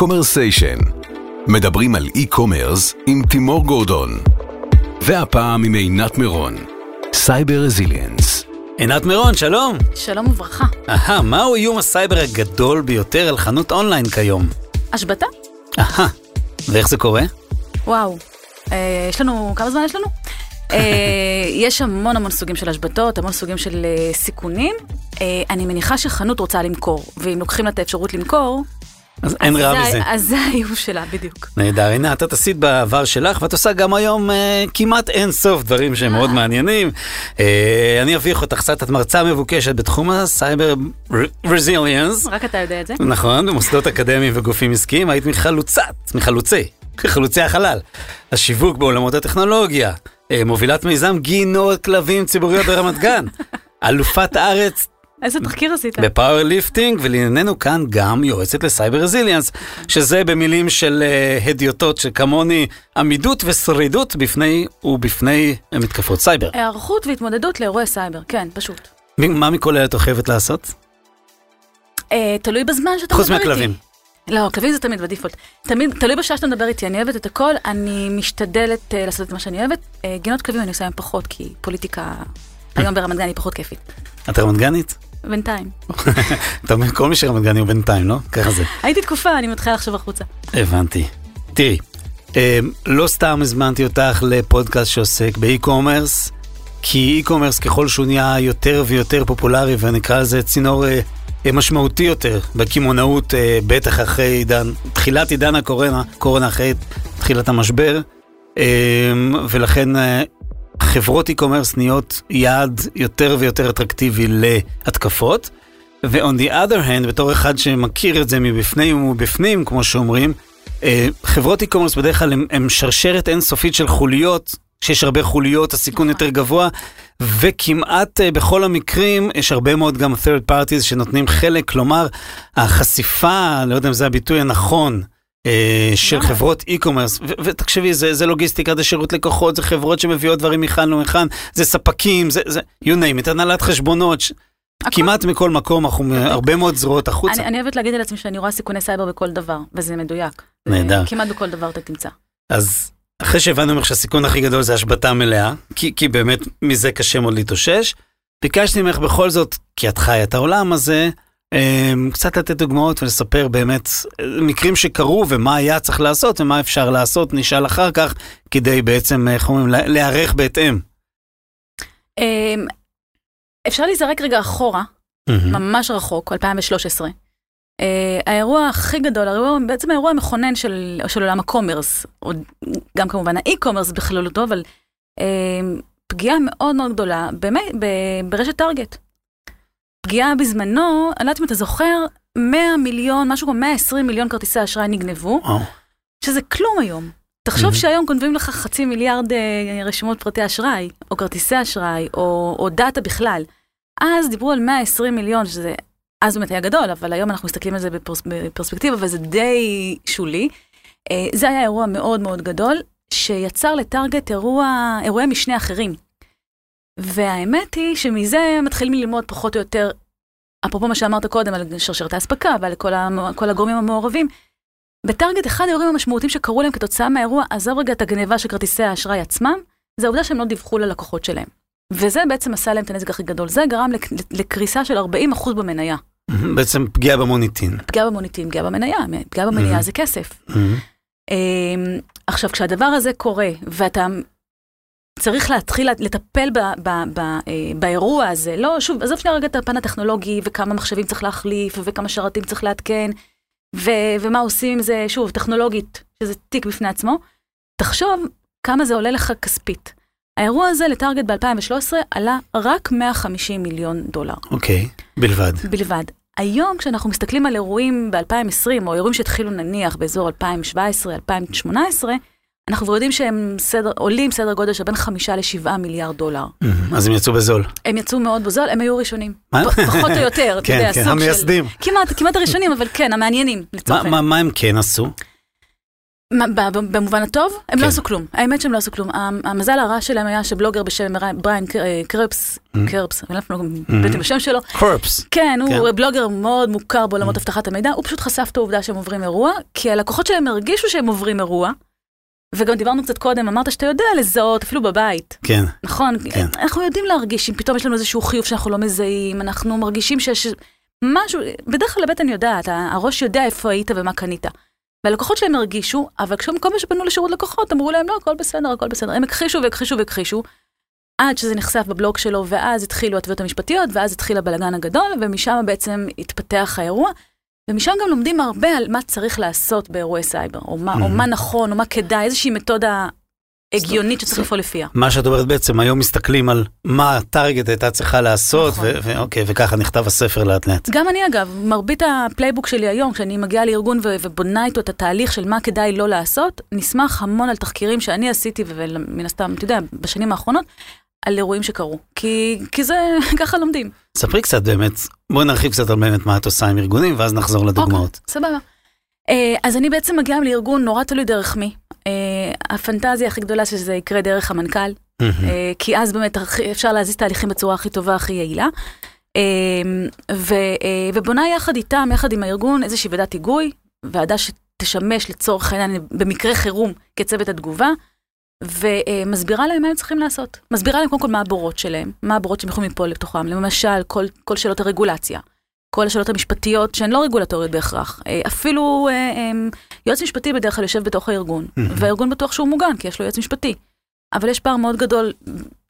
Commercation. מדברים על e-commerce עם תימור גורדון. והפעם עם עינת מירון. סייבר resilience. עינת מירון, שלום. שלום וברכה. אהה, מהו איום הסייבר הגדול ביותר על חנות אונליין כיום? השבתה? אהה, ואיך זה קורה? וואו. אה, יש לנו, כמה זמן יש לנו? אה, יש המון המון סוגים של השבתות, המון סוגים של אה, סיכונים. אה, אני מניחה שחנות רוצה למכור, ואם לוקחים לה את האפשרות למכור, אז אין רע זה- בזה. אז זה האיום שלה, בדיוק. נהדר, עינת, את עשית בעבר שלך, ואת עושה גם היום אה, כמעט אין סוף דברים שהם מאוד מעניינים. אה, אני אביך אותך קצת, את מרצה מבוקשת בתחום הסייבר רזיליאנס. רק אתה יודע את זה. נכון, במוסדות אקדמיים וגופים עסקיים היית מחלוצת, מחלוצי, חלוצי החלל. השיווק בעולמות הטכנולוגיה, אה, מובילת מיזם גינות כלבים ציבוריות ברמת גן, אלופת הארץ איזה תחקיר עשית? ב powerlifting, ולענייננו כאן גם יועצת לסייבר resilience, שזה במילים של אה, הדיוטות שכמוני עמידות ושרידות בפני ובפני מתקפות סייבר. היערכות והתמודדות לאירועי סייבר, כן, פשוט. מה מכל אלה את אוהבת לעשות? אה, תלוי בזמן שאתה חוץ מדבר איתי. מהכלבים. לא, כלבים זה תמיד ב default. תמיד, תלוי בשעה שאתה מדבר איתי, אני אוהבת את הכל, אני משתדלת אה, לעשות את מה שאני אוהבת. אה, גינות כלבים אני עושה היום פחות, כי פוליטיקה היום ברמת גן היא פחות כיפית. את רמת גנית? בינתיים. אתה אומר, כל מי שרמת גני הוא בינתיים, לא? ככה זה. הייתי תקופה, אני מתחילה לחשוב החוצה. הבנתי. תראי, אה, לא סתם הזמנתי אותך לפודקאסט שעוסק ב e-commerce, כי e-commerce ככל שהוא נהיה יותר ויותר פופולרי, ונקרא לזה צינור אה, משמעותי יותר בקמעונאות, אה, בטח אחרי עידן, תחילת עידן הקורונה, קורונה אחרי תחילת המשבר, אה, ולכן אה, חברות אי-קומרס נהיות יעד יותר ויותר אטרקטיבי להתקפות. ו-on the other hand, בתור אחד שמכיר את זה מבפנים ומבפנים, כמו שאומרים, אה, חברות e-commerce בדרך כלל הם שרשרת אינסופית של חוליות, כשיש הרבה חוליות הסיכון יותר גבוה, וכמעט אה, בכל המקרים יש הרבה מאוד גם third parties שנותנים חלק, כלומר החשיפה, לא יודע אם זה הביטוי הנכון, של לגמרי. חברות e-commerce, ותקשיבי, זה, זה לוגיסטיקה, זה שירות לקוחות, זה חברות שמביאות דברים מכאן ומכאן, זה ספקים, זה, זה you name it, הנהלת חשבונות, הכל. כמעט מכל מקום, אנחנו הרבה מאוד זרועות החוצה. אני, אני אוהבת להגיד על עצמי שאני רואה סיכוני סייבר בכל דבר, וזה מדויק. נהדר. אה, כמעט בכל דבר אתה תמצא. אז אחרי שהבנו ממך שהסיכון הכי גדול זה השבתה מלאה, כי, כי באמת מזה קשה מאוד להתאושש, ביקשתי ממך בכל זאת, כי את חיה את העולם הזה, קצת לתת דוגמאות ולספר באמת מקרים שקרו ומה היה צריך לעשות ומה אפשר לעשות, נשאל אחר כך, כדי בעצם, איך אומרים, לה- להיערך בהתאם. אמ, אפשר להיזרק רגע אחורה. ממש רחוק, 2013. אה, האירוע הכי גדול, האירוע, בעצם האירוע המכונן של, של עולם ה commerce, גם כמובן ה e-commerce בכללותו, אבל אה, פגיעה מאוד מאוד גדולה באמת, ברשת טארגט. פגיעה בזמנו, אני לא יודעת אם אתה זוכר, 100 מיליון, משהו כמו 120 מיליון כרטיסי אשראי נגנבו, וואו. שזה כלום היום. תחשוב מהמם. שהיום גונבים לך חצי מיליארד אה, רשימות פרטי אשראי, או כרטיסי אשראי, או, או data בכלל. אז דיברו על 120 מיליון, שזה אז באמת היה גדול, אבל היום אנחנו מסתכלים על זה בפרס, בפרספקטיבה, וזה די שולי. אה, זה היה אירוע מאוד מאוד גדול, שיצר לטארגט אירוע, אירועי משנה אחרים. והאמת היא שמזה מתחילים ללמוד פחות או יותר, אפרופו מה שאמרת קודם על שרשרת האספקה ועל כל, המ- כל הגורמים המעורבים, בטארגט אחד האירועים המשמעותיים שקרו להם כתוצאה מהאירוע, עזוב רגע את הגניבה של כרטיסי האשראי עצמם, זה העובדה שהם לא דיווחו ללקוחות שלהם. וזה בעצם עשה להם את הנזק הכי גדול. זה גרם לק- לקריסה של 40% במניה. בעצם פגיעה במוניטין. פגיעה במוניטין, פגיעה במניה, פגיעה במניה. זה כסף. אמ, עכשיו, כשהדבר הזה קורה, ואתה צריך להתחיל לטפל ב, ב, ב, אה, באירוע הזה, לא, שוב, עזוב שנייה רגע את הפן הטכנולוגי, וכמה מחשבים צריך להחליף, וכמה שרתים צריך לעדכן, ו, ומה עושים עם זה, שוב, טכנולוגית, שזה תיק בפני עצמו, תחשוב כמה זה עולה לך כספית. האירוע הזה לטארגט ב-2013 עלה רק 150 מיליון דולר אוקיי, בלבד. בלבד. היום כשאנחנו מסתכלים על אירועים ב-2020, או אירועים שהתחילו נניח באזור 2017-2018, אנחנו כבר יודעים שהם סדר, עולים סדר גודל של בין חמישה לשבעה מיליארד דולר. מהמם. אז הם יצאו בזול. הם יצאו מאוד בזול, הם היו ראשונים. פחות או יותר, אתה כן, יודע, כן, סוג המייסדים. של... כמעט, כמעט הראשונים, אבל כן, המעניינים, לצורך מה- מה הם כן עשו? במובן הטוב, הם כן. לא עשו כלום. האמת שהם לא עשו כלום. המ- המזל הרע שלהם היה שבלוגר בשם ברי- בריין אה, קרפס, קרפס, אני לא יודעת מה בעצם השם שלו, קורפס. כן, הוא כן. בלוגר מאוד מוכר בעולמות אבטחת המידע, הוא פשוט חשף את העובדה שהם עוברים אירוע, כי הלקוחות שלהם הרגישו שהם עוברים אירוע, וגם דיברנו קצת קודם, אמרת שאתה יודע לזהות, אפילו בבית, כן. נכון? כן. אנחנו יודעים להרגיש אם פתאום יש לנו איזשהו חיוב שאנחנו לא מזהים, אנחנו מרגישים שיש משהו, בדרך כלל הבטן יודעת, הראש יודע איפה היית ומה קנית. והלקוחות שלהם הרגישו, אבל כשהם כל מה שפנו לשירות לקוחות, אמרו להם, לא, הכל בסדר, הכל בסדר. הם הכחישו והכחישו והכחישו, עד שזה נחשף בבלוג שלו, ואז התחילו התביעות המשפטיות, ואז התחיל הבלגן הגדול, ומשם בעצם התפתח האירוע. ומשם גם לומדים הרבה על מה צריך לעשות באירועי סייבר, או מה, או Mhm. מה נכון, או מה כדאי, איזושהי מתודה הגיונית שצריך לפעול לפיה. מה שאת אומרת בעצם, היום מסתכלים על מה הטארגט הייתה צריכה לעשות, נכון. ואוקיי, וככה נכתב הספר לאט לאט. גם אני אגב, מרבית ה playbook שלי היום, כשאני מגיעה לארגון ובונה איתו את התהליך של מה כדאי לא לעשות, נסמך המון על תחקירים שאני עשיתי, ומן הסתם, אתה יודע, בשנים האחרונות, על אירועים שקרו. כי, כי זה, ככה לומדים. ספרי קצת באמת, בואי נרחיב קצת על באמת מה את עושה עם ארגונים, ואז נחזור לדוגמאות. אוקיי, סבבה. אה, אז אני בעצם מגיעה לארגון נורא תלוי דרך מי. אה, הפנטזיה הכי גדולה שזה יקרה דרך המנכ"ל. אה, כי אז באמת אפשר להזיז תהליכים בצורה הכי טובה, הכי יעילה. ו, ובונה יחד איתם, יחד עם הארגון, איזושהי ועדת היגוי, ועדה שתשמש לצורך העניין במקרה חירום כצוות התגובה, ומסבירה להם מה הם צריכים לעשות. מסבירה להם קודם כל מה הבורות שלהם, מה הבורות שהם יכולים ליפול לתוכם, למשל כל, כל שאלות הרגולציה. כל השאלות המשפטיות שהן לא רגולטוריות בהכרח. אה, אפילו אה, אה, יועץ משפטי בדרך כלל יושב בתוך הארגון, והארגון בטוח שהוא מוגן, כי יש לו יועץ משפטי. אבל יש פער מאוד גדול,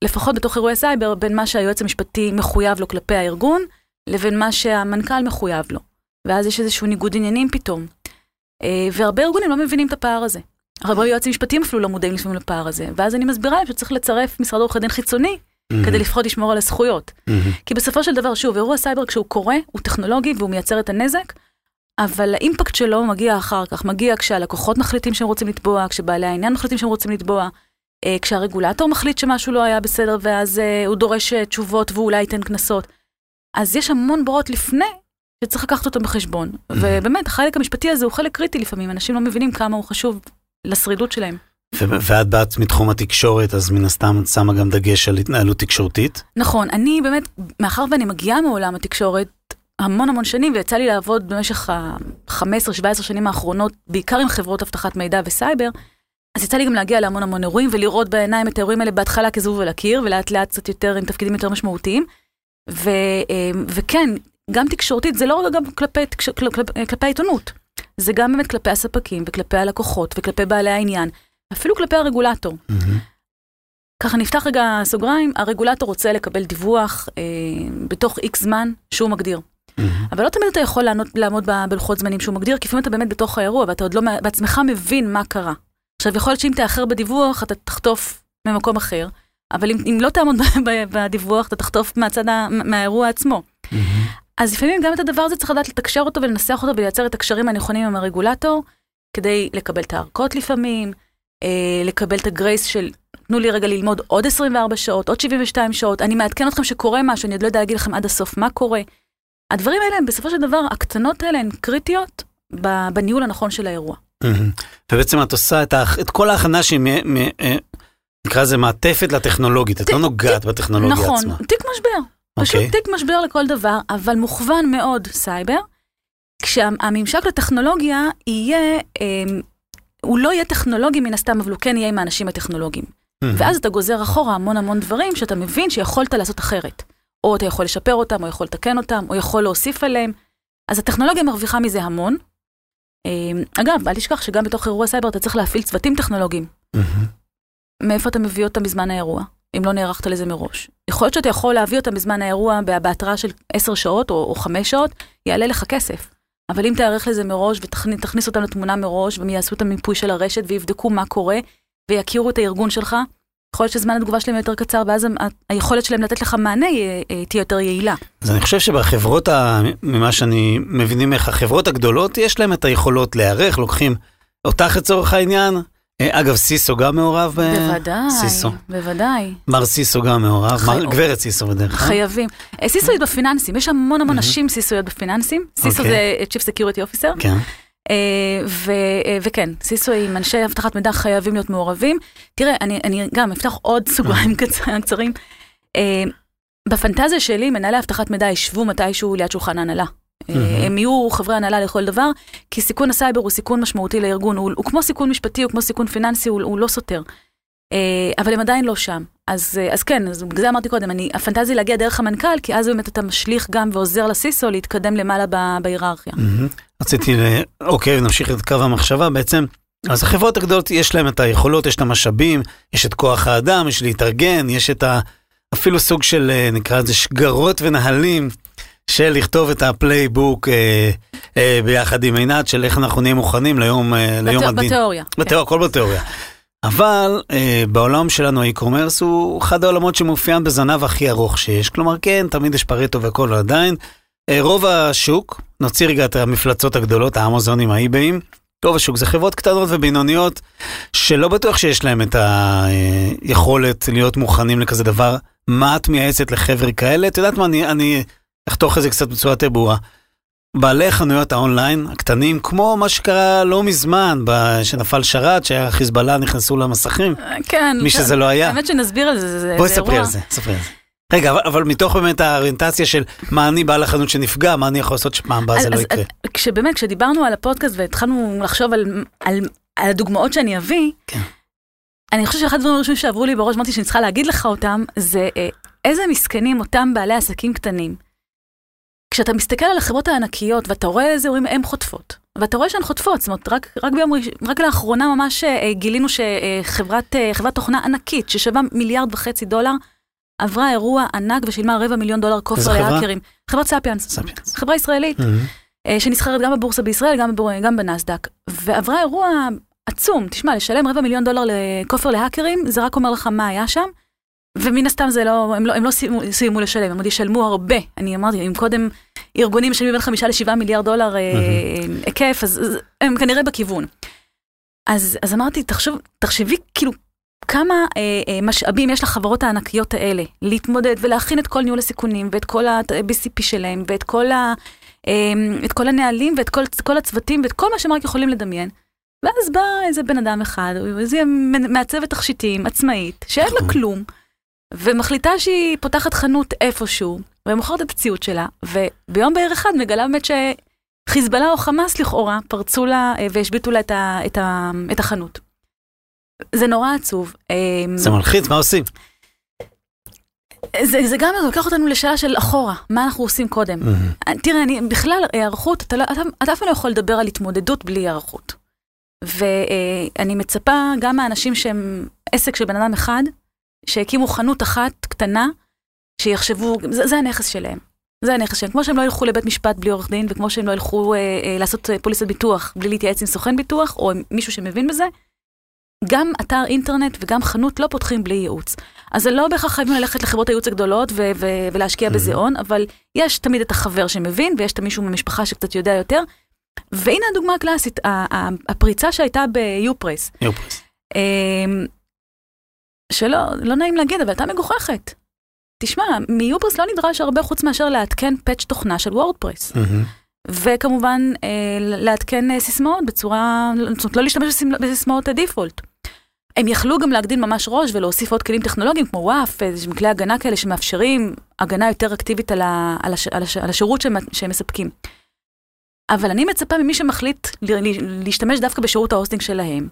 לפחות בתוך אירועי סייבר, בין מה שהיועץ המשפטי מחויב לו כלפי הארגון, לבין מה שהמנכ"ל מחויב לו. ואז יש איזשהו ניגוד עניינים פתאום. אה, והרבה ארגונים לא מבינים את הפער הזה. הרבה יועצים משפטיים אפילו לא מודעים לפעמים לפער הזה. ואז אני מסבירה להם שצריך לצרף משרד עורכי דין חיצוני, כדי לפחות לשמור על הזכויות. מהמם. כי בסופו של דבר, שוב, אירוע סייבר כשהוא קורה, הוא טכנולוגי והוא מייצר את הנזק, אבל ה impact שלו מגיע אחר כך, מגיע כשהלקוחות מחליטים שהם רוצים לתבוע, כשבעלי העניין מחליטים שהם רוצים לתבוע, אה, כשהרגולטור מחליט שמשהו לא היה בסדר ואז אה, הוא דורש אה, תשובות ואולי ייתן קנסות. אז יש המון בורות לפני שצריך לקחת אותם בחשבון. ובאמת, החלק המשפטי הזה הוא חלק קריטי לפעמים, אנשים לא מבינים כמה הוא חשוב לשרידות שלהם. ואת באת מתחום התקשורת, אז מן הסתם את שמה גם דגש על התנהלות תקשורתית. נכון, אני באמת, מאחר ואני מגיעה מעולם התקשורת המון המון שנים, ויצא לי לעבוד במשך ה-15-17 שנים האחרונות, בעיקר עם חברות אבטחת מידע וסייבר, אז יצא לי גם להגיע להמון המון אירועים, ולראות בעיניים את האירועים האלה בהתחלה כזבוב על הקיר, ולאט לאט קצת יותר עם תפקידים יותר משמעותיים. ו, אה, וכן, גם תקשורתית, זה לא רק גם כלפי, כלפי, כלפי העיתונות, זה גם באמת כלפי הספקים, וכלפי הלקוחות, וכלפי בעלי העניין, אפילו כלפי הרגולטור. מהמם. ככה נפתח רגע סוגריים, הרגולטור רוצה לקבל דיווח אה, בתוך איקס זמן שהוא מגדיר. מהמם. אבל לא תמיד אתה יכול לענות, לעמוד ב- בלוחות זמנים שהוא מגדיר, כי לפעמים אתה באמת בתוך האירוע ואתה עוד לא בעצמך מבין מה קרה. עכשיו, יכול להיות שאם תאחר בדיווח, אתה תחטוף ממקום אחר, אבל אם, אם לא תעמוד בדיווח, אתה תחטוף מהצד, מהאירוע עצמו. מהמם. אז לפעמים גם את הדבר הזה צריך לדעת לתקשר אותו ולנסח אותו ולייצר את הקשרים הנכונים עם הרגולטור, כדי לקבל את הארכות לפעמים, אה, לקבל את הגרייס של תנו לי רגע ללמוד עוד 24 שעות, עוד 72 שעות, אני מעדכן אתכם שקורה משהו, אני עוד לא יודע להגיד לכם עד הסוף מה קורה. הדברים האלה הם בסופו של דבר, הקטנות האלה הן קריטיות בניהול הנכון של האירוע. ובעצם את עושה את, האח- את כל ההכנה שהיא, אה, נקרא לזה מעטפת לטכנולוגית, את לא נוגעת בטכנולוגיה נכון, עצמה. תיק משבר. פשוט אוקיי. תיק משבר לכל דבר, אבל מוכוון מאוד סייבר, כשהממשק לטכנולוגיה יהיה, אה, הוא לא יהיה טכנולוגי מן הסתם, אבל הוא כן יהיה עם האנשים הטכנולוגיים. מהמם. ואז אתה גוזר אחורה המון המון דברים שאתה מבין שיכולת לעשות אחרת. או אתה יכול לשפר אותם, או יכול לתקן אותם, או יכול להוסיף עליהם. אז הטכנולוגיה מרוויחה מזה המון. אה, אגב, אל תשכח שגם בתוך אירוע סייבר אתה צריך להפעיל צוותים טכנולוגיים. מהמם. מאיפה אתה מביא אותם בזמן האירוע, אם לא נערכת לזה מראש. יכול להיות שאתה יכול להביא אותם בזמן האירוע בה- בהתראה של 10 שעות או, או 5 שעות, יעלה לך כסף. אבל אם תיערך לזה מראש ותכניס אותם לתמונה מראש, והם יעשו את המיפוי של הרשת ויבדקו מה קורה, ויכירו את הארגון שלך, יכול להיות שזמן התגובה שלהם יותר קצר, ואז היכולת שלהם לתת לך מענה יהיה- אה, תהיה יותר יעילה. אז אני חושב שבחברות, ה... ממה שאני מבין ממך, החברות הגדולות, יש להם את היכולות להיערך, לוקחים אותך לצורך העניין. אה, אגב, סיסו גם מעורב? ב- בוודאי, סיסו. בוודאי. מר סיסו גם מעורב, חי- מר... גברת סיסו בדרך כלל. חייבים. אה, סיסויות בפיננסים, יש המון המון נשים סיסויות בפיננסים. סיסו אוקיי. זה Chief Security Officer. כן. אה, ו, אה, וכן, סיסו עם אנשי אבטחת מידע חייבים להיות מעורבים. תראה, אני, אני גם אפתח עוד סוגריים קצ- קצרים. אה, בפנטזיה שלי, מנהלי אבטחת מידע ישבו מתישהו ליד שולחן ההנהלה. הם יהיו חברי הנהלה לכל דבר, כי סיכון הסייבר הוא סיכון משמעותי לארגון, הוא, הוא כמו סיכון משפטי, הוא כמו סיכון פיננסי, הוא, הוא לא סותר. אה, אבל הם עדיין לא שם. אז, אה, אז כן, אז בגלל זה אמרתי קודם, אני, הפנטזיה להגיע דרך המנכ"ל, כי אז באמת אתה משליך גם ועוזר ל CISO להתקדם למעלה בהיררכיה. רציתי, אוקיי, נמשיך את קו המחשבה בעצם. אז החברות הגדולות, יש להן את היכולות, יש את המשאבים, יש את כוח האדם, יש להתארגן, יש את ה... אפילו סוג של, אה, נקרא לזה, שגרות ונהלים של לכתוב את ה playbook אה, אה, ביחד עם עינת, של איך אנחנו נהיה מוכנים ליום, אה, ליום הדין. בתיאוריה. כן. בתיאוריה, הכל בתיאוריה. אבל אה, בעולם שלנו ה e-commerce הוא אחד העולמות שמאופיין בזנב הכי ארוך שיש. כלומר, כן, תמיד יש פרטו והכל, עדיין. אה, רוב השוק, נוציא רגע את המפלצות הגדולות, האמזונים, האי-באים, רוב השוק זה חברות קטנות ובינוניות, שלא בטוח שיש להם את היכולת להיות מוכנים לכזה דבר. מה את מייעצת לחבר'ה כאלה? את יודעת מה, אני, אני אחתוך את זה קצת בצורה יותר ברורה. בעלי חנויות האונליין הקטנים, כמו מה שקרה לא מזמן, ב- שנפל שרת, שהיה חיזבאללה, נכנסו למסכים, כן. מי שזה לא היה. האמת שנסביר על זה, זה בואי זה ספרי אירוע. על זה, ספרי על זה. רגע, אבל, אבל מתוך באמת האוריינטציה של מה אני בעל החנות שנפגע, מה אני יכול לעשות שפעם הבאה זה לא יקרה. אז כשבאמת, כשדיברנו על הפודקאסט והתחלנו לחשוב על, על, על הדוגמאות שאני אביא, כן. אני חושבת שאחד הדברים הראשונים שעברו לי בראש, אמרתי שאני צריכה להגיד לך אותם, זה אה, איזה מסכנים אותם בעלי עסקים קטנים. כשאתה מסתכל על החברות הענקיות ואתה רואה איזה אירועים הן חוטפות, ואתה רואה שהן חוטפות, זאת אומרת, רק, רק, ביום, רק לאחרונה ממש אה, גילינו שחברת אה, תוכנה ענקית ששווה מיליארד וחצי דולר, עברה אירוע ענק ושילמה רבע מיליון דולר כופר? להאקרים. חברת ספיאנס. ספיאנס. חברה ישראלית. אה, שנסחרת גם בבורסה בישראל, גם, בבור... גם בנסדק, ועברה אירוע עצום. תשמע, לשלם רבע מיליון דולר לכופר להאקרים, זה רק אומר לך מה היה שם, ומן הסתם זה לא, הם לא, הם לא סיימו, סיימו לשלם, הם עוד ישלמו הרבה. אני אמרתי, אם קודם ארגונים משלמים בין חמישה לשבעה מיליארד דולר אה, היקף, אז, אז הם כנראה בכיוון. אז, אז אמרתי, תחשוב, תחשבי כאילו כמה אה, אה, משאבים יש לחברות הענקיות האלה להתמודד ולהכין את כל ניהול הסיכונים ואת כל ה-BCP שלהם ואת כל ה... אמ, את כל הנהלים ואת כל, כל הצוותים ואת כל מה שהם רק יכולים לדמיין. ואז בא איזה בן אדם אחד, איזה מעצבת תכשיטים עצמאית, שאין לה נכון. כלום, ומחליטה שהיא פותחת חנות איפשהו, ומוכרת את הציוד שלה, וביום בהיר אחד מגלה באמת שחיזבאללה או חמאס לכאורה פרצו לה אה, והשביתו לה את, ה, את, ה, את החנות. זה נורא עצוב. אמ, זה מלחיץ, מה עושים? זה, זה גם לוקח אותנו לשאלה של אחורה, מה אנחנו עושים קודם. מהמם. תראה, אני, בכלל, היערכות, אתה, לא, אתה, אתה אף פעם לא יכול לדבר על התמודדות בלי היערכות. ואני מצפה גם מהאנשים שהם עסק של בן אדם אחד, שהקימו חנות אחת קטנה, שיחשבו, זה, זה הנכס שלהם. זה הנכס שלהם. כמו שהם לא ילכו לבית משפט בלי עורך דין, וכמו שהם לא ילכו אה, אה, לעשות אה, פוליסת ביטוח בלי להתייעץ עם סוכן ביטוח, או עם מישהו שמבין בזה, גם אתר אינטרנט וגם חנות לא פותחים בלי ייעוץ. אז זה לא בהכרח חייבים ללכת לחברות הייעוץ הגדולות ו- ו- ולהשקיע בזה הון, אבל יש תמיד את החבר שמבין, ויש את המישהו מהמשפחה שקצת יודע יותר. והנה הדוגמה הקלאסית, הפריצה שהייתה ביופרס, יופרס. שלא, לא נעים להגיד, אבל הייתה מגוחכת. תשמע, מיופרס לא נדרש הרבה חוץ מאשר לעדכן פאץ' תוכנה של וורדפרס. מהמם. וכמובן אה, לעדכן אה, סיסמאות בצורה, זאת אומרת לא להשתמש בסיסמא- בסיסמאות הדיפולט. הם יכלו גם להגדיל ממש ראש ולהוסיף עוד כלים טכנולוגיים כמו WAF, איזה כלי הגנה כאלה שמאפשרים הגנה יותר אקטיבית על, ה, על, הש, על, הש, על השירות שהם, שהם מספקים. אבל אני מצפה ממי שמחליט להשתמש דווקא בשירות ה hosting שלהם,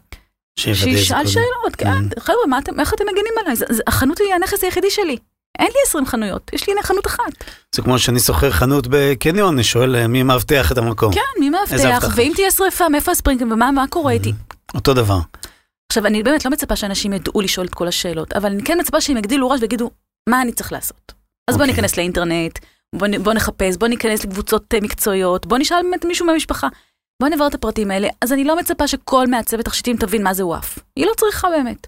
שישאל. שאלות, כן, חבר'ה, מה אתם, איך אתם מגנים עליי? החנות היא הנכס היחידי שלי. אין לי 20 חנויות, יש לי חנות אחת. זה כמו שאני שוכר חנות בקניון, אני שואל אה, מי מאבטח את המקום. כן, מי מאבטח? ואם תהיה שריפה, מאיפה הספרינקלרים ומה מה קורה איתי? אותו דבר. עכשיו, אני באמת לא מצפה שאנשים ידעו לשאול את כל השאלות, אבל אני כן מצפה שהם יגדילו ראש ויגידו, מה אני צריך לעשות? אז בוא אוקיי. ניכנס לאינטרנט, בוא נחפש, בוא ניכנס לקבוצות אה, מקצועיות, בוא נשאל באמת מישהו מהמשפחה. בוא נברר את הפרטים האלה. אז אני לא מצפה שכל מעצבת תכשיטים תבין מה זה וואף. היא לא צריכה באמת.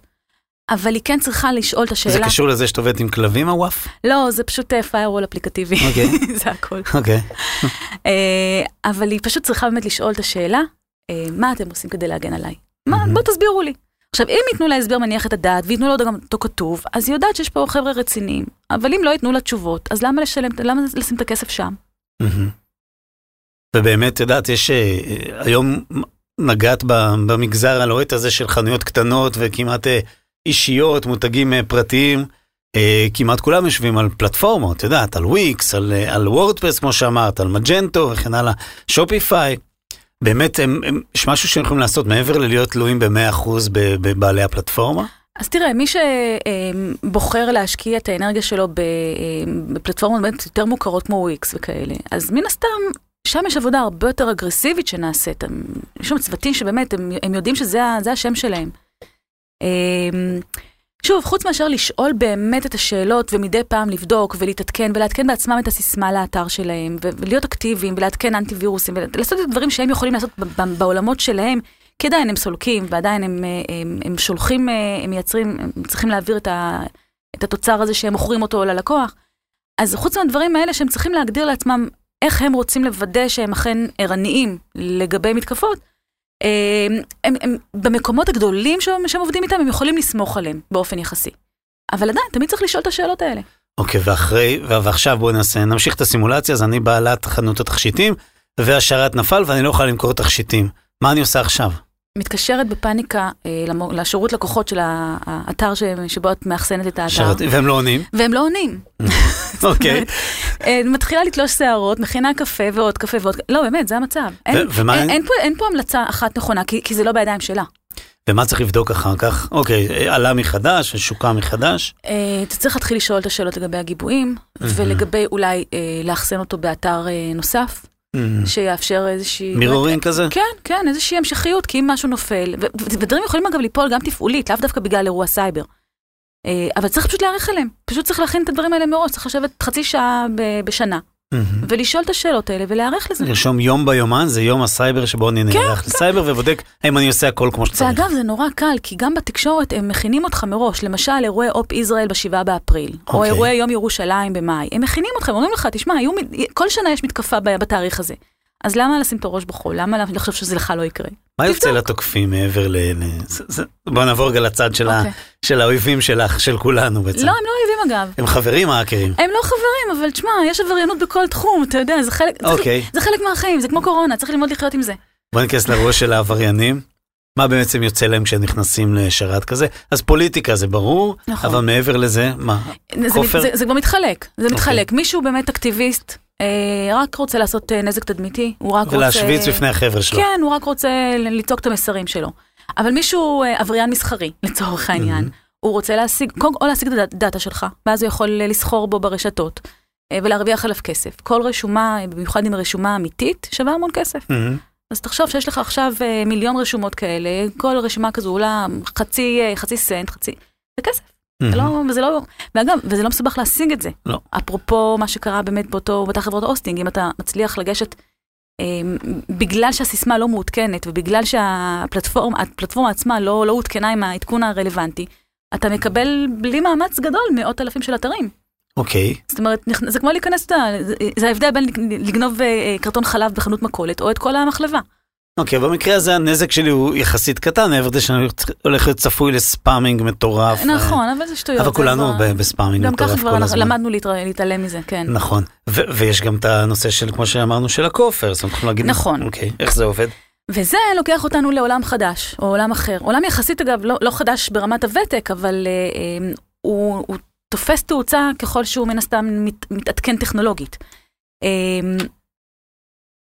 אבל היא כן צריכה לשאול את השאלה. זה קשור לזה שאת עובדת עם כלבים הוואף? לא, זה פשוט פיירוול אפליקטיבי. אוקיי. זה הכל. אוקיי. אה, אבל היא פשוט צריכה באמת לשאול את השאלה, אה, מה אתם עושים כדי להגן עליי? מה. בואו תסבירו לי. עכשיו, אם ייתנו לה הסבר מניח את הדעת, וייתנו לו גם אותו כתוב, אז היא יודעת שיש פה חבר'ה רציניים. אבל אם לא ייתנו לה תשובות, אז למה לשלם, למה לשים את הכסף שם? ובאמת, את יודעת, יש אה, היום נגעת במגזר הלוהט הזה של חנויות קטנות וכמעט אה, אישיות, מותגים אה, פרטיים. כמעט כולם יושבים על פלטפורמות, את יודעת, על וויקס, על, על וורדפרס, כמו שאמרת, על מג'נטו וכן הלאה, שופיפיי. באמת, הם, הם, יש משהו שהם יכולים לעשות מעבר ללהיות תלויים ב-100% בבעלי הפלטפורמה? אז תראה, מי שבוחר להשקיע את האנרגיה שלו בפלטפורמות באמת יותר מוכרות כמו וויקס וכאלה, אז מן הסתם, שם יש עבודה הרבה יותר אגרסיבית שנעשית. יש שם צוותים שבאמת, הם, הם יודעים שזה השם שלהם. אמ, שוב, חוץ מאשר לשאול באמת את השאלות ומדי פעם לבדוק ולהתעדכן ולעדכן בעצמם את הסיסמה לאתר שלהם ולהיות אקטיביים ולעדכן אנטי וירוסים ולעשות את הדברים שהם יכולים לעשות בעולמות שלהם, כי עדיין הם סולקים ועדיין הם, אה, הם, הם שולחים, אה, הם מייצרים, הם צריכים להעביר את, ה, את התוצר הזה שהם מוכרים אותו ללקוח. אז חוץ מהדברים האלה שהם צריכים להגדיר לעצמם איך הם רוצים לוודא שהם אכן ערניים לגבי מתקפות, הם, הם, הם, במקומות הגדולים שהם, שהם עובדים איתם, הם יכולים לסמוך עליהם באופן יחסי. אבל עדיין, תמיד צריך לשאול את השאלות האלה. אוקיי, ואחרי, ו- ועכשיו בואו נעשה, נמשיך את הסימולציה, אז אני בעלת חנות התכשיטים, והשרת נפל ואני לא יכולה למכור תכשיטים. מה אני עושה עכשיו? מתקשרת בפאניקה אה, למו- לשירות לקוחות של האתר ש- שבו את מאחסנת את האתר, שרת, והם לא עונים? והם לא עונים. אוקיי. אה, מתחילה לתלוש שערות, מכינה קפה ועוד קפה ועוד... לא, באמת, זה המצב. אין, ומה- אין, אין, פה, אין פה המלצה אחת נכונה, כי, כי זה לא בידיים שלה. ומה צריך לבדוק אחר כך? אוקיי, עלה מחדש, שוקע מחדש. אה, אתה צריך להתחיל לשאול את השאלות לגבי הגיבויים, ולגבי אולי אה, לאחסן אותו באתר אה, נוסף, שיאפשר איזושהי... mirroring כזה? כן, כן, איזושהי המשכיות, כי אם משהו נופל, ודברים יכולים אגב ליפול גם תפעולית, לאו דווקא בגלל אירוע סייבר. אה, אבל צריך פשוט להיערך אליהם, פשוט צריך להכין את הדברים האלה מראש, צריך לשבת חצי שעה בשנה. ולשאול את השאלות האלה ולהיערך לזה. לרשום יום ביומן, זה יום הסייבר שבו אני נערך לסייבר ובודק האם אני עושה הכל כמו שצריך. ואגב, זה נורא קל, כי גם בתקשורת הם מכינים אותך מראש, למשל אירועי OpIsrael ב-7 באפריל, או אוקיי. אירועי יום ירושלים במאי, הם מכינים אותך, הם אומרים לך, תשמע, כל שנה יש מתקפה בתאריך הזה. אז למה לשים את הראש בחול? למה לחשוב שזה לך לא יקרה? מה יוצא. לתוקפים מעבר ל... זה- זה- בוא נעבור רגע לצד של ה- אוקיי. של האויבים שלך, של כולנו בעצם. לא, הם לא אויבים אגב. הם חברים האקרים. הם לא חברים, אבל תשמע, יש עבריינות בכל תחום, אתה יודע, זה חלק, צריך- אוקיי. זה חלק מהחיים, זה כמו קורונה, צריך ללמוד לחיות עם זה. בוא ניכנס לראש של העבריינים. מה בעצם יוצא להם כשהם נכנסים לשרת כזה? אז פוליטיקה זה ברור, נכון. אבל מעבר לזה, מה? זה, כופר? זה, זה כבר מתחלק, זה אוקיי. מתחלק. מישהו באמת אקטיביסט, רק רוצה לעשות אה, נזק תדמיתי, הוא רק רוצה... ולהשוויץ בפני החבר'ה שלו. כן, הוא רק רוצה לצעוק את המסרים שלו. אבל מישהו אה, עבריין מסחרי, לצורך העניין, הוא רוצה להשיג, קודם כל להשיג את הדאטה שלך, ואז הוא יכול אה, לסחור בו ברשתות, אה, ולהרוויח עליו כסף. כל רשומה, אה, במיוחד אם רשומה אמיתית, שווה המון כסף. אז תחשוב שיש לך עכשיו אה, מיליון רשומות כאלה, כל רשימה כזו עולה חצי, אה, חצי סנט, חצי... זה כסף. זה לא, וזה לא, ואגב, וזה לא מסובך להשיג את זה. לא. אפרופו מה שקרה באמת באותו, באותה חברות הוסטינג, אם אתה מצליח לגשת, אה, בגלל שהסיסמה לא מעודכנת, ובגלל שהפלטפורמה הפלטפורמה עצמה לא, לא עודכנה עם העדכון הרלוונטי, אתה מקבל בלי מאמץ גדול מאות אלפים של אתרים. אוקיי. זאת אומרת, זה כמו להיכנס, זה- זה ההבדל בין לגנוב אה, קרטון חלב בחנות מכולת, או את כל המחלבה. אוקיי, במקרה הזה הנזק שלי הוא יחסית קטן, מעבר לזה שאני הולך להיות צפוי לספאמינג מטורף. נכון, אבל זה שטויות. אבל כולנו כבר- ב- בספאמינג גם ככה מטורף כבר כל הזמן. למדנו להתר- להתעלם מזה, כן. נכון, ו- ויש גם את הנושא של, כמו שאמרנו, של הכופר, זאת אומרת, אנחנו להגיד, נכון. אוקיי, איך זה עובד? וזה לוקח אותנו לעולם חדש, או עולם אחר. עולם יחסית, אגב, לא, לא חדש ברמת הוותק, אבל אה, אה, הוא, הוא תופס תאוצה ככל שהוא מן הסתם מת, מתעדכן טכנולוגית. אה,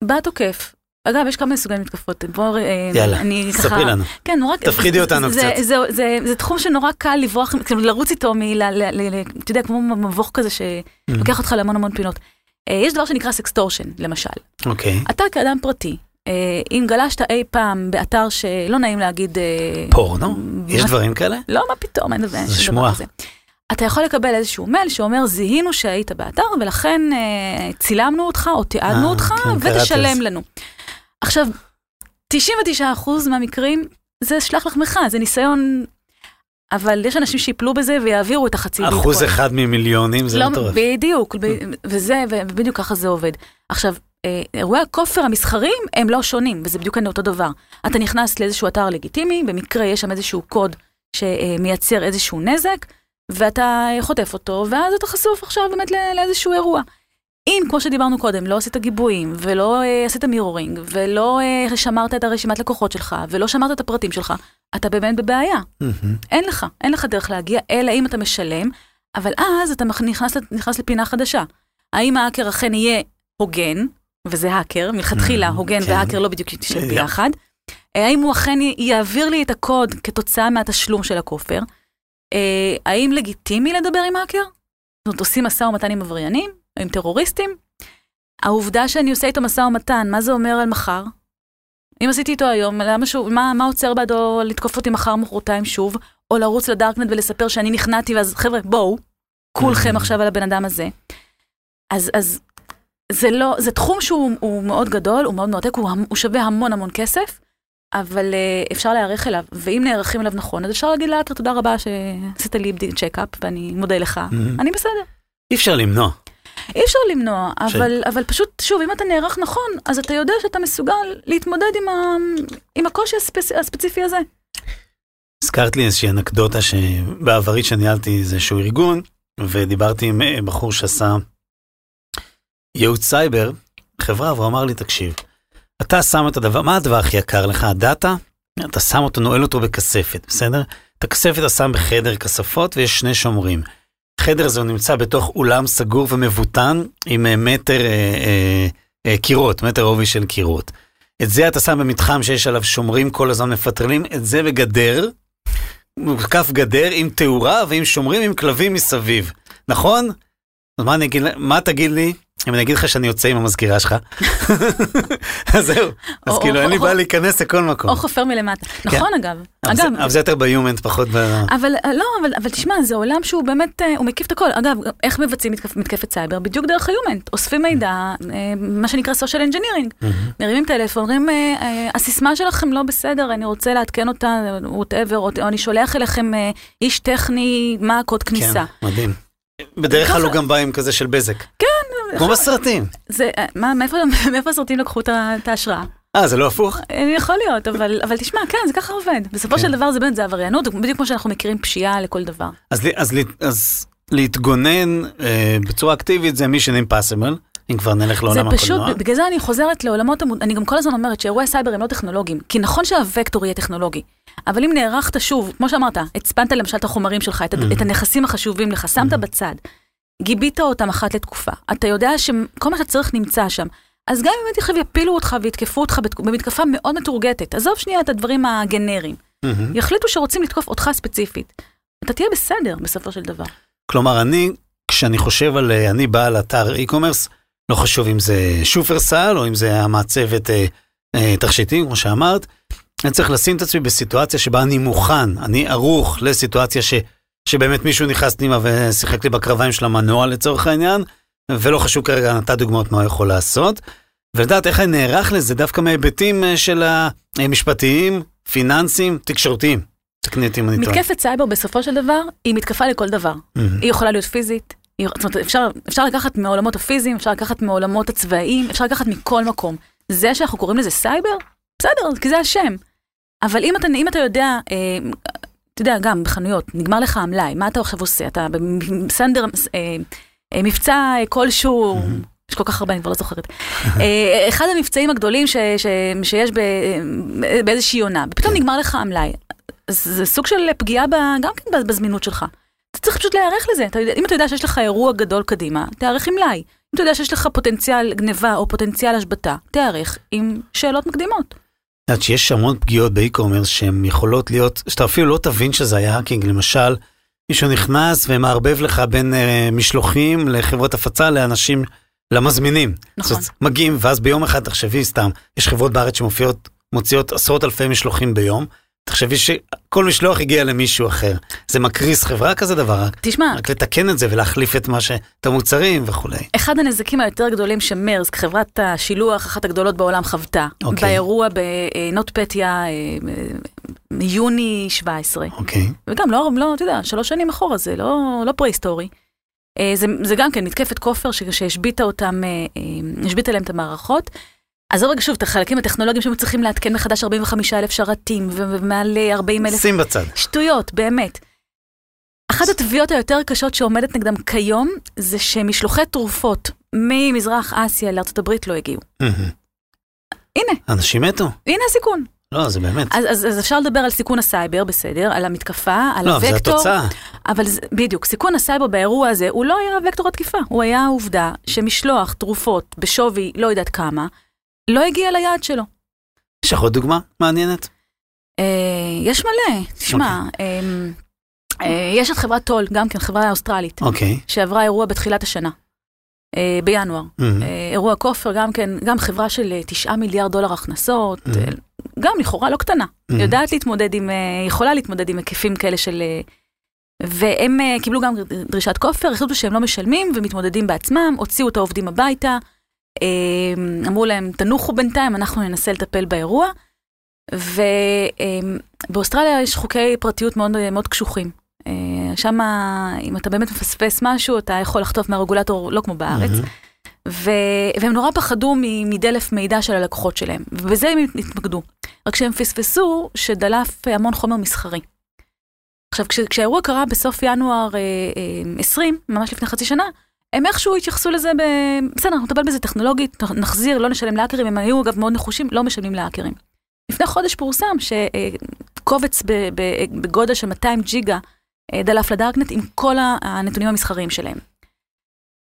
בא תוקף. אגב, יש כמה סוגי מתקפות. בוא, אה, יאללה, אני ככה... ספרי לנו. כן, נורא... תפחידי אותנו זה, קצת. זה, זה, זה, זה תחום שנורא קל לברוח, כאילו לרוץ איתו, אתה יודע, כמו מבוך כזה שלוקח אותך להמון המון פינות. אה, יש דבר שנקרא sextortion, למשל. אוקיי. אתה כאדם פרטי, אה, אם גלשת אי פעם באתר שלא נעים להגיד... פורנו? מה- יש דברים כאלה? לא, מה פתאום, אין זה שמועה. דבר כזה. אתה יכול לקבל איזשהו מייל שאומר, זיהינו שהיית באתר, ולכן צילמנו אותך או תיעדנו אותך, כן, ותשלם. לנו. עכשיו, 99% מהמקרים זה שלח לחמך, זה ניסיון, אבל יש אנשים שיפלו בזה ויעבירו את החצי ביטקוין. אחוז אחד ממיליונים זה לא, מטורף. בדיוק, ב- וזה, ובדיוק ככה זה עובד. עכשיו, אה, אירועי הכופר המסחריים הם לא שונים, וזה בדיוק אותו דבר. אתה נכנס לאיזשהו אתר לגיטימי, במקרה יש שם איזשהו קוד שמייצר איזשהו נזק, ואתה חוטף אותו, ואז אתה חשוף עכשיו באמת לא- לאיזשהו אירוע. אם, כמו שדיברנו קודם, לא עשית גיבויים, ולא אה, עשית מירורינג, ולא אה, שמרת את הרשימת לקוחות שלך, ולא שמרת את הפרטים שלך, אתה באמת בבעיה. מהמם. אין לך, אין לך דרך להגיע, אלא אם אתה משלם, אבל אז אתה נכנס, נכנס לפינה חדשה. האם ההאקר אכן יהיה הוגן, וזה האקר, מלכתחילה Mm, הוגן כן. והאקר לא בדיוק יתשב אה, ביחד. אה, האם הוא אכן יעביר לי את הקוד כתוצאה מהתשלום של הכופר? אה, האם לגיטימי לדבר עם האקר? זאת אומרת, עושים משא ומתן עם עבריינים, עם טרוריסטים? העובדה שאני עושה איתו משא ומתן, מה זה אומר על מחר? אם עשיתי איתו היום, למה שהוא, מה, מה עוצר בעדו לתקוף אותי מחר, מחרתיים שוב, או לרוץ לדארקנט ולספר שאני נכנעתי, ואז חבר'ה, בואו, כולכם Mhm. עכשיו על הבן אדם הזה. אז, אז זה לא, זה תחום שהוא הוא מאוד גדול, הוא מאוד מרתק, הוא, הוא שווה המון המון כסף, אבל אה, אפשר להיערך אליו, ואם נערכים אליו נכון, אז אפשר להגיד להאקר תודה רבה שעשית לי checkup, ואני מודה לך, מהמם. אני בסדר. אי אפשר למנוע. אי אפשר למנוע, ש- אבל, אבל פשוט, שוב, אם אתה נערך נכון, אז אתה יודע שאתה מסוגל להתמודד עם, ה, עם הקושי הספצ, הספציפי הזה. הזכרת לי איזושהי אנקדוטה שבעברית שניהלתי איזשהו ארגון, ודיברתי עם אה, בחור שעשה ייעוץ סייבר, חברה, והוא אמר לי, תקשיב, אתה שם את הדבר, מה הדבר הכי יקר לך? הדאטה? אתה שם אותו, נועל אותו בכספת, בסדר? את הכספת אתה שם בחדר כספות ויש שני שומרים. חדר הזה נמצא בתוך אולם סגור ומבוטן עם אה, מטר אה, אה, אה, קירות, מטר עובי של קירות. את זה אתה שם במתחם שיש עליו שומרים כל הזמן מפטרלים, את זה בגדר, מוקף גדר עם תאורה ועם שומרים עם כלבים מסביב, נכון? מה, אני מה תגיד לי אם אני אגיד לך שאני יוצא עם המזכירה שלך? אז זהו, אז כאילו אין לי בעיה להיכנס לכל מקום. או חופר מלמטה. נכון, אגב. אגב, אבל זה יותר ב-humint, פחות ב... אבל אה, לא, אבל, אבל תשמע, זה עולם שהוא באמת, אה, הוא מקיף את הכל. אגב, איך מבצעים מתקפ, מתקפת סייבר? בדיוק דרך humint. אוספים מידע, אה, מה שנקרא social engineering. מרימים טלפון, אומרים, הסיסמה שלכם לא בסדר, אני רוצה לעדכן אותה, whatever, או, אני שולח אליכם איש טכני, מה הקוד כניסה. כן, מדהים. בדרך כלל הוא גם בא עם כזה של בזק. כן. כמו בסרטים. זה, אה, מה, מאיפה, מאיפה הסרטים לקחו את ההשראה? אה, זה לא הפוך? אה, יכול להיות, אבל, אבל תשמע, כן, זה ככה עובד. בסופו כן. של דבר זה באמת, זה עבריינות, בדיוק כמו שאנחנו מכירים פשיעה לכל דבר. אז, אז, אז להתגונן אה, בצורה אקטיבית זה מישן אימפסיבל, אם כבר נלך זה לעולם פשוט, הקולנוע. בגלל זה אני חוזרת לעולמות, אני גם כל הזמן אומרת שאירועי סייבר הם לא טכנולוגיים. כי נכון שהווקטור יהיה טכנולוגי, אבל אם נערכת שוב, כמו שאמרת, הצפנת למשל את החומרים שלך, את, Mhm. את הנכסים החשובים לך, שמת Mhm. בצד, גיבית אותם אחת לתקופה, אתה יודע שכל מה שצריך נמצא שם. אז גם אם עכשיו יפילו אותך ויתקפו אותך במתקפה מאוד מתורגטת, עזוב שנייה את הדברים הגנריים, מהמם. יחליטו שרוצים לתקוף אותך ספציפית. אתה תהיה בסדר בסופו של דבר. כלומר, אני, כשאני חושב על, אה, אני בעל אתר e-commerce, לא חשוב אם זה שופרסל או אם זה המעצבת אה, אה, תכשיטים, כמו שאמרת, אני צריך לשים את עצמי בסיטואציה שבה אני מוכן, אני ערוך לסיטואציה ש, שבאמת מישהו נכנס פנימה ושיחק לי בקרביים של המנוע לצורך העניין, ולא חשוב כרגע, נתת דוגמאות מה הוא יכול לעשות, ולדעת איך אני נערך לזה דווקא מהיבטים אה, של המשפטיים, פיננסיים, תקשורתיים. תקני אותי אם אני טועה. מתקפת סייבר בסופו של דבר היא מתקפה לכל דבר. מהמם. היא יכולה להיות פיזית, היא, זאת אומרת, אפשר, אפשר לקחת מהעולמות הפיזיים, אפשר לקחת מהעולמות הצבאיים, אפשר לקחת מכל מקום. זה שאנחנו קוראים לזה סייבר, בסדר, כי זה השם. אבל אם אתה, אם אתה יודע, אה, אתה יודע, גם בחנויות, נגמר לך המלאי, מה אתה עכשיו עושה? אתה בסנדר, אה, אה, מבצע אה, כלשהו. יש כל כך הרבה, אני כבר לא זוכרת. אחד המבצעים הגדולים ש, ש, שיש ב, באיזושהי עונה, ופתאום נגמר לך המלאי. זה סוג של פגיעה ב, גם כן בזמינות שלך. אתה צריך פשוט להיערך לזה. אתה אם אתה יודע שיש לך אירוע גדול קדימה, תיערך עם מלאי. אם אתה יודע שיש לך פוטנציאל גניבה או פוטנציאל השבתה, תיערך עם שאלות מקדימות. יודעת שיש המון פגיעות ב-e-commerce שהן יכולות להיות, שאתה אפילו לא תבין שזה היה hacking, למשל, מישהו נכנס ומערבב לך בין אה, משלוחים לחברות הפצה לאנשים, למזמינים. נכון. זאת, מגיעים, ואז ביום אחד, תחשבי סתם, יש חברות בארץ שמופיעות, מוציאות עשרות אלפי משלוחים ביום, תחשבי שכל משלוח הגיע למישהו אחר. זה מקריס חברה כזה דבר, תשמע, רק לתקן את זה ולהחליף את מה ש... את המוצרים וכולי. אחד הנזקים היותר גדולים שמרסק, חברת השילוח, אחת הגדולות בעולם, חוותה, אוקיי. באירוע בנוטפטיה מיוני 17, אוקיי. וגם לא, לא, אתה יודע, שלוש שנים אחורה, זה לא, לא פרה-היסטורי. אה, זה, זה גם כן מתקפת כופר שהשביתה אותם, אה, אה, השביתה להם את המערכות. עזוב רגע שוב את החלקים הטכנולוגיים שהם צריכים לעדכן מחדש 45 אלף שרתים ומעל אה, 40 אלף שים בצד. שטויות, באמת. אחת התביעות היותר קשות שעומדת נגדם כיום, זה שמשלוחי תרופות ממזרח אסיה הברית לא הגיעו. הנה, אנשים מתו. הנה הסיכון. לא, זה באמת. אז, אז, אז אפשר לדבר על סיכון הסייבר, בסדר, על המתקפה, על לא, אבל זה הוקטור. התוצאה. אבל זה, בדיוק, סיכון הסייבר באירוע הזה, הוא לא היה וקטור התקיפה, הוא היה העובדה שמשלוח תרופות בשווי לא יודעת כמה, לא הגיע ליעד שלו. יש לך עוד דוגמה מעניינת? אה, יש מלא, תשמע, אה, אה, יש את חברת טול, גם כן חברה אוסטרלית, אוקיי. שעברה אירוע בתחילת השנה, אה, בינואר. אה, אירוע כופר, גם כן, גם חברה של תשעה מיליארד דולר הכנסות, Mhm. אה, גם לכאורה לא קטנה, Mhm. יודעת להתמודד עם, אה, יכולה להתמודד עם היקפים כאלה של... אה, והם אה, קיבלו גם דרישת כופר, החליטו שהם לא משלמים ומתמודדים בעצמם, הוציאו את העובדים הביתה, אמרו להם, תנוחו בינתיים, אנחנו ננסה לטפל באירוע. ובאוסטרליה יש חוקי פרטיות מאוד, מאוד קשוחים. שם, אם אתה באמת מפספס משהו, אתה יכול לחטוף מהרגולטור, לא כמו בארץ. ו... והם נורא פחדו מדלף מידע של הלקוחות שלהם, ובזה הם התמקדו. רק שהם פספסו שדלף המון חומר מסחרי. עכשיו, כש... כשהאירוע קרה בסוף ינואר אה, אה, 20, ממש לפני חצי שנה, הם איכשהו התייחסו לזה ב... בסדר, אנחנו נטפל בזה טכנולוגית, נחזיר, לא נשלם להאקרים, הם היו אגב מאוד נחושים, לא משלמים להאקרים. לפני חודש פורסם שקובץ. בגודל של 200 ג'יגה אה, דלף לדארקנט עם כל הנתונים המסחריים שלהם.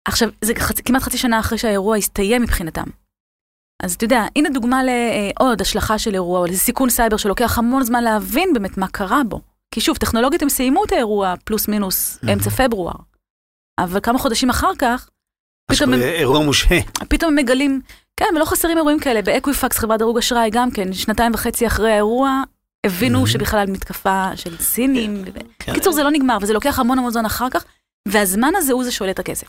עכשיו, זה חצ... כמעט חצי שנה אחרי שהאירוע הסתיים מבחינתם. אז אתה יודע, הנה דוגמה לעוד השלכה של אירוע, או איזה סיכון סייבר שלוקח המון זמן להבין באמת מה קרה בו. כי שוב, טכנולוגית הם סיימו את האירוע פלוס מינוס. אמצע פברואר. אבל כמה חודשים אחר כך, פתאום הם, אירוע מושהה. פתאום הם מגלים, כן, ולא חסרים אירועים כאלה. באקוויפקס, חברת דירוג אשראי, גם כן, שנתיים וחצי אחרי האירוע, הבינו. שבכלל מתקפה של סינים. כן. קיצור, זה לא נגמר, וזה לוקח המון המון זמן אחר כך, והזמן הזה הוא זה שעולה את הכסף.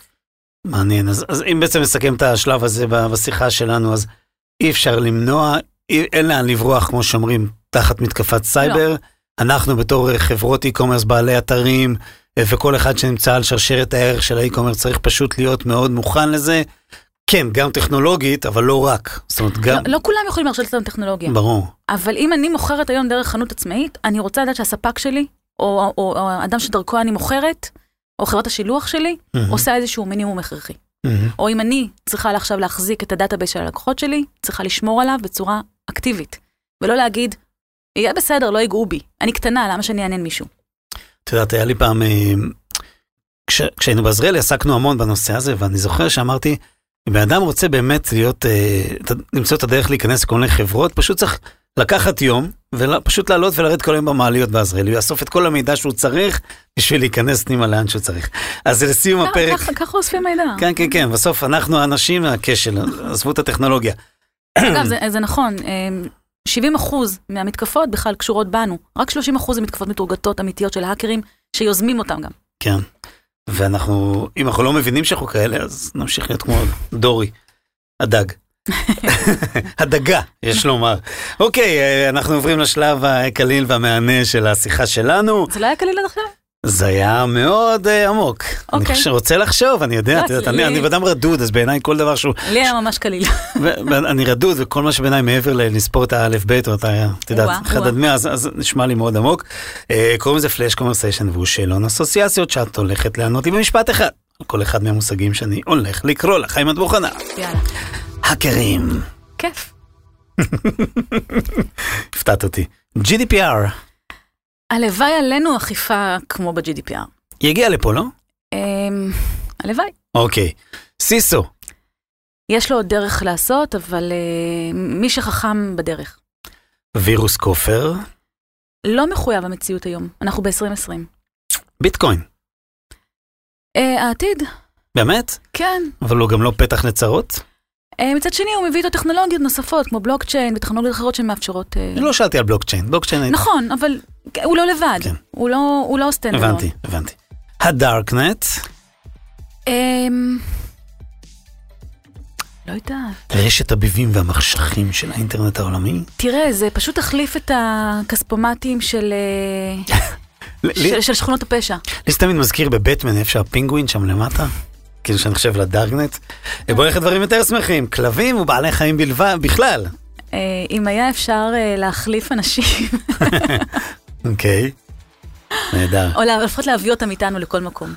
מעניין. אז, אז אם בעצם נסכם את השלב הזה בשיחה שלנו, אז אי אפשר למנוע, אי, אין לאן לברוח, כמו שאומרים, תחת מתקפת סייבר. אנחנו בתור אה, חברות e-commerce בעלי אתרים, אה, וכל אחד שנמצא על שרשרת הערך של האי-commerce צריך פשוט להיות מאוד מוכן לזה. כן, גם טכנולוגית, אבל לא רק. זאת אומרת, גם... לא, לא כולם יכולים להרשות לנו טכנולוגיה. ברור. אבל אם אני מוכרת היום דרך חנות עצמאית, אני רוצה לדעת שהספק שלי, או, או, או האדם שדרכו אני מוכרת, או חברת השילוח שלי, מהמם, עושה איזשהו מינימום הכרחי. מהמם. או אם אני צריכה עכשיו להחזיק את ה-database של הלקוחות שלי, צריכה לשמור עליו בצורה אקטיבית. ולא להגיד, יהיה בסדר, לא ייגעו בי. אני קטנה, למה שאני אעניין מישהו? את יודעת, היה לי פעם, אה, כש, כשהיינו בעזריאלי עסקנו המון בנושא הזה, ואני זוכר שאמרתי, אם בן אדם רוצה באמת להיות, אה, למצוא את הדרך להיכנס לכל מיני חברות, פשוט צריך לקחת יום, ופשוט לעלות ולרדת כל היום במעליות בעזריאלי, הוא יאסוף את כל המידע שהוא צריך בשביל להיכנס פנימה לאן שהוא צריך. אז לסיום הפרק, ככה- אוספים מידע. כן, כן, כן, בסוף אנחנו האנשים מהכשל, עזבו את הטכנולוגיה. אגב, זה, זה נכון, 70 אחוז מהמתקפות בכלל קשורות בנו. רק 30 אחוז זה מתקפות מתורגתות אמיתיות של האקרים, שיוזמים אותם גם. כן. ואנחנו, אם אנחנו לא מבינים שאנחנו כאלה, אז נמשיך להיות כמו דורי, הדג. הדגה, יש לומר. אוקיי, אה, אנחנו עוברים לשלב הקליל והמהנה של השיחה שלנו. זה לא היה קליל עד עכשיו? זה היה מאוד uh, עמוק. אני אוקיי. חושב, רוצה לחשוב, אני יודע, את יודעת, לי- אני אני אדם רדוד, אז בעיניי כל דבר שהוא, לי היה ממש קליל. ואני רדוד, וכל מה שבעיניי מעבר ללספור את האלף בית, או את יודעת, אחד. עד מאה, אז אז נשמע לי מאוד עמוק. אה, קוראים לזה פלאש קומרסיישן, והוא שאלון אסוציאציות שאת הולכת לענות לי במשפט אחד. כל אחד מהמושגים שאני הולך לקרוא לך, אם את מוכנה. יאללה. האקרים. כיף. הפתעת אותי. GDPR, הלוואי עלינו אכיפה כמו ב-GDPR. יגיע לפה, לא? אמ, הלוואי. אוקיי. סיסו, יש לו עוד דרך לעשות, אבל אה, מי שחכם בדרך. וירוס כופר, לא מחויב המציאות היום, אנחנו ב-2020. ביטקוין. אה, העתיד, באמת? כן. אבל הוא גם לא פתח לצרות? אה, מצד שני, הוא מביא איתו טכנולוגיות נוספות, כמו בלוקצ'יין וטכנולוגיות אחרות שמאפשרות... לא שאלתי על בלוקצ'יין, בלוקצ'יין. נכון, אבל הוא לא לבד. כן. הוא לא, הוא לא stand הבנתי, הבנתי. ה-darknet, אמ... לא יודעת. רשת הביבים והמחשכים של האינטרנט העולמי. תראה, זה פשוט תחליף את הכספומטים של, אה, של, של שכונות הפשע. לי זה תמיד מזכיר בבטמן, איפה שהפינגווין שם למטה. כאילו שאני חושב ל-darknet. בוא נלך לדברים יותר שמחים, כלבים ובעלי חיים בלבד, בכלל. אה, אם היה אפשר אה, להחליף אנשים, אוקיי. נהדר. או לפחות להביא אותם איתנו לכל מקום.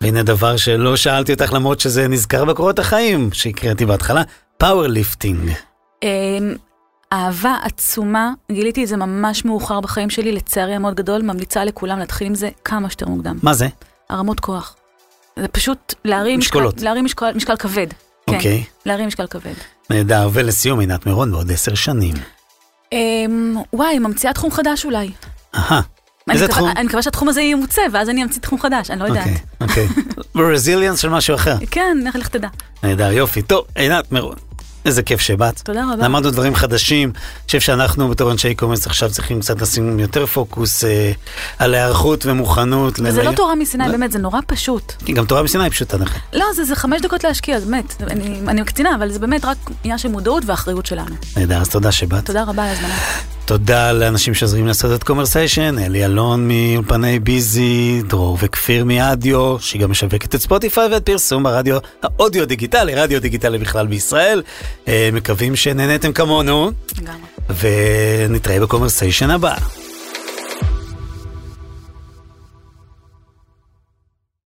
והנה דבר שלא שאלתי אותך למרות שזה נזכר בקורות החיים שהקראתי בהתחלה, powerlifting. אמ, אהבה עצומה, גיליתי את זה ממש מאוחר בחיים שלי, לצערי המאוד גדול, ממליצה לכולם להתחיל עם זה כמה שיותר מוקדם. מה זה? הרמות כוח. זה פשוט להרים משקולות. משקל, להרים משקל, משקל כבד. כן, אוקיי. להרים משקל כבד. נהדר, ולסיום עינת מירון בעוד עשר שנים. אמ, וואי, ממציאה תחום חדש אולי. אהה, אני איזה מקווה- תחום? אני מקווה שהתחום הזה ימוצא, ואז אני אמציא תחום חדש, אני לא יודעת. אוקיי, אוקיי. רזיליאנס של משהו אחר. כן, לך תדע. נהדר, יופי. טוב, עינת מירון, איזה כיף שבאת. תודה רבה. למדנו דברים חדשים. אני חושב שאנחנו בתור אנשי קומץ עכשיו צריכים קצת לשים יותר פוקוס אה, על היערכות ומוכנות. וזה לא תורה מסיני, לא. באמת, זה נורא פשוט. גם תורה מסיני פשוטה נכון. לא, זה, זה חמש דקות להשקיע, באמת. אני, אני מקצינה, אבל זה באמת רק עניין של מודעות ואחריות שלנו. נהדר, אז תודה שבאת. תודה רבה על ההזמנה. תודה לאנשים שעוזרים לעשות את קומרסיישן, אלי אלון מאולפני ביזי, דרור וכפיר מאדיו, שגם משווקת את ספוטיפיי ואת פרסום הרדיו, האודיו דיגיטלי, רדיו דיגיטלי בכלל בישראל. אה, מקווים שנהניתם כמונו, לגמרי. ונתראה בקומרסיישן הבא.